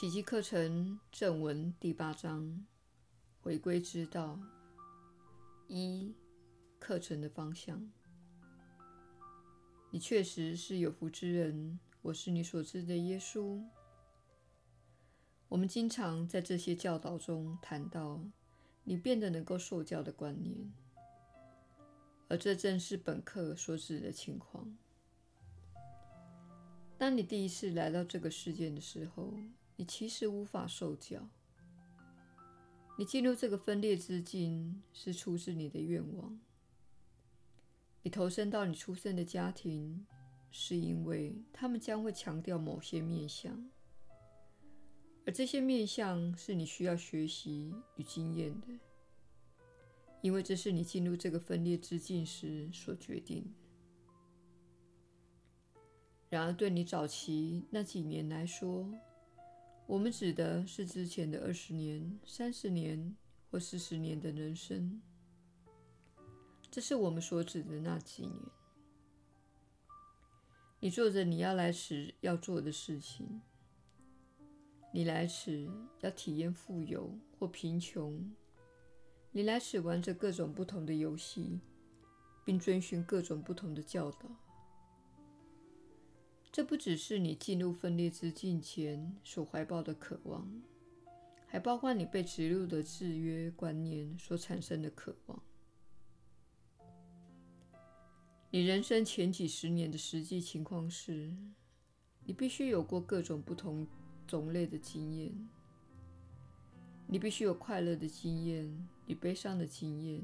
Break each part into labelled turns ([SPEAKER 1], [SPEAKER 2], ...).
[SPEAKER 1] 奇迹课程正文第八章：回归之道。一、课程的方向。你确实是有福之人。我是你所知的耶稣。我们经常在这些教导中谈到你变得能够受教的观念，而这正是本课所指的情况。当你第一次来到这个世界的时候，你其实无法受教。你进入这个分裂之境是出自你的愿望。你投身到你出生的家庭，是因为他们将会强调某些面向，而这些面向是你需要学习与经验的，因为这是你进入这个分裂之境时所决定的。然而，对你早期那几年来说，我们指的是之前的二十年、三十年或四十年的人生。这是我们所指的那几年。你做着你要来时要做的事情。你来时要体验富有或贫穷。你来时玩着各种不同的游戏，并遵循各种不同的教导。这不只是你进入分裂之境前所怀抱的渴望，还包括你被植入的制约观念所产生的渴望。你人生前几十年的实际情况是，你必须有过各种不同种类的经验。你必须有快乐的经验与悲伤的经验。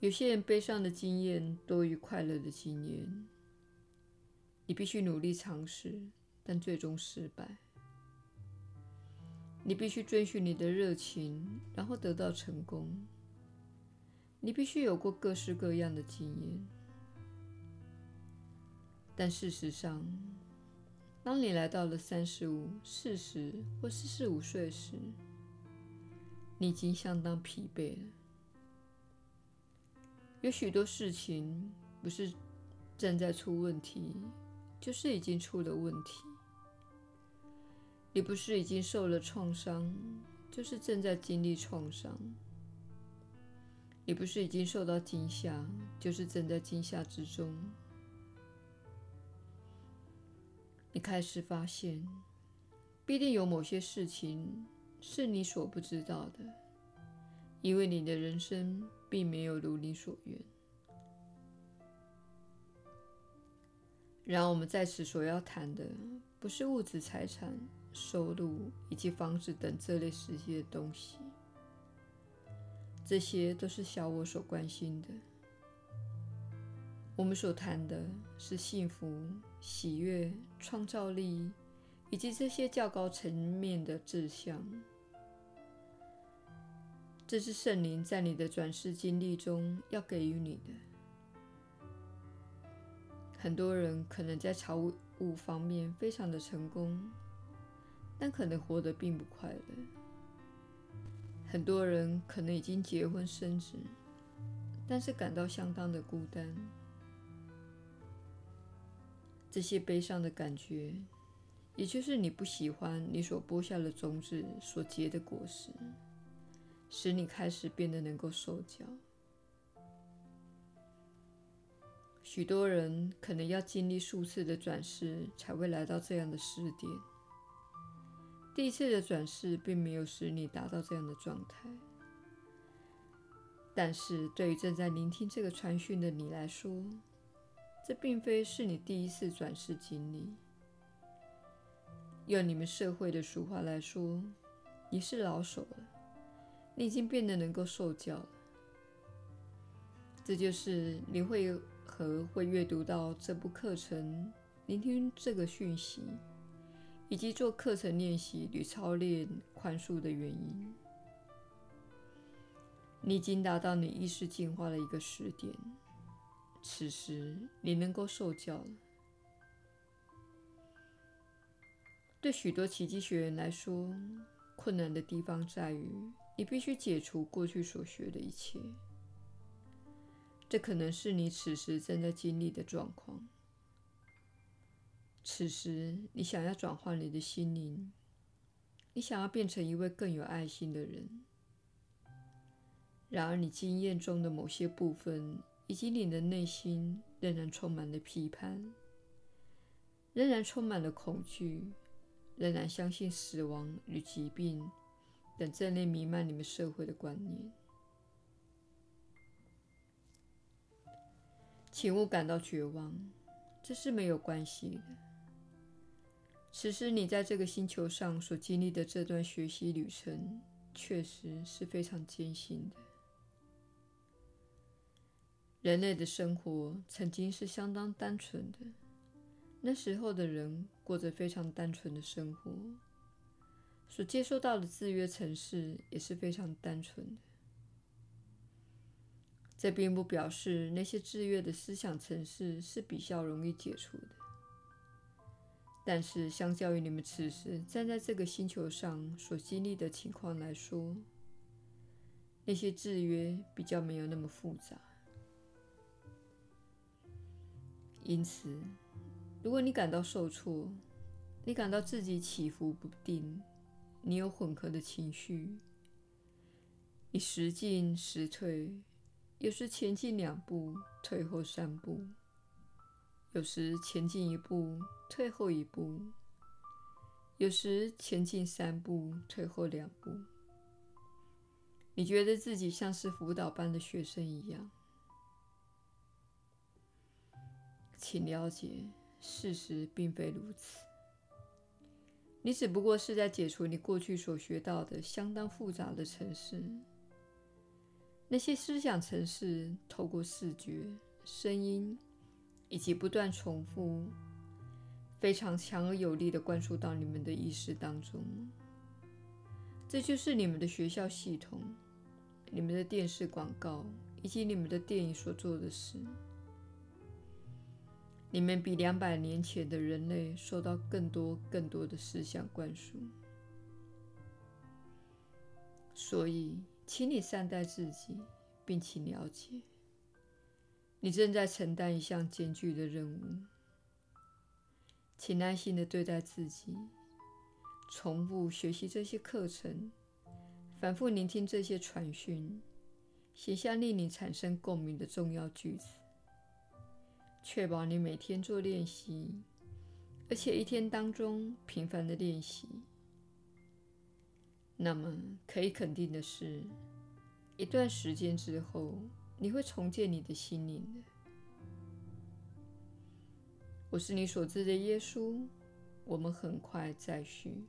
[SPEAKER 1] 有些人悲伤的经验多于快乐的经验。你必须努力尝试，但最终失败。你必须追寻你的热情，然后得到成功。你必须有过各式各样的经验。但事实上，当你来到了三十五、四十或四十五岁时，你已经相当疲惫了。有许多事情不是正在出问题。就是已经出了问题。你不是已经受了创伤，就是正在经历创伤。你不是已经受到惊吓，就是正在惊吓之中。你开始发现，必定有某些事情是你所不知道的，因为你的人生并没有如你所愿。然而，我们在此所要谈的，不是物质财产、收入以及房子等这类实际的东西，这些都是小我所关心的。我们所谈的是幸福、喜悦、创造力，以及这些较高层面的志向。这是圣灵在你的转世经历中要给予你的。很多人可能在财务方面非常的成功，但可能活得并不快乐。很多人可能已经结婚生子，但是感到相当的孤单。这些悲伤的感觉，也就是你不喜欢你所播下的种子所结的果实，使你开始变得能够受教。许多人可能要经历数次的转世，才会来到这样的视点。第一次的转世并没有使你达到这样的状态，但是对于正在聆听这个传讯的你来说，这并非是你第一次转世经历。用你们社会的俗话来说，你是老手了，你已经变得能够受教了。这就是你会。和会阅读到这部课程、聆听这个讯息，以及做课程练习与操练宽恕的原因。你已经达到你意识进化的一个时点，此时你能够受教了。对许多奇迹学员来说，困难的地方在于你必须解除过去所学的一切。这可能是你此时正在经历的状况。此时，你想要转换你的心灵，你想要变成一位更有爱心的人。然而，你经验中的某些部分，以及你的内心仍然充满了批判，仍然充满了恐惧，仍然相信死亡与疾病等正念弥漫你们社会的观念。请勿感到绝望，这是没有关系的。此时你在这个星球上所经历的这段学习旅程，确实是非常艰辛的。人类的生活曾经是相当单纯的，那时候的人过着非常单纯的生活，所接受到的制约程式也是非常单纯的。这并不表示那些制约的思想程式是比较容易解除的，但是相较于你们此时站在这个星球上所经历的情况来说，那些制约比较没有那么复杂。因此，如果你感到受挫，你感到自己起伏不定，你有混合的情绪，你时进时退。有时前进两步，退后三步；有时前进一步，退后一步；有时前进三步，退后两步。你觉得自己像是辅导班的学生一样，请了解，事实并非如此。你只不过是在解除你过去所学到的相当复杂的程式。那些思想程式透过视觉、声音以及不断重复，非常强而有力地灌输到你们的意识当中。这就是你们的学校系统、你们的电视广告以及你们的电影所做的事。你们比两百年前的人类受到更多、更多的思想灌输，所以。请你善待自己，并请了解，你正在承担一项艰巨的任务。请耐心地对待自己，重复学习这些课程，反复聆听这些传讯，写下令你产生共鸣的重要句子，确保你每天做练习，而且一天当中频繁的练习。那么，可以肯定的是，一段时间之后，你会重建你的心灵的。我是你所知的耶稣，我们很快再续。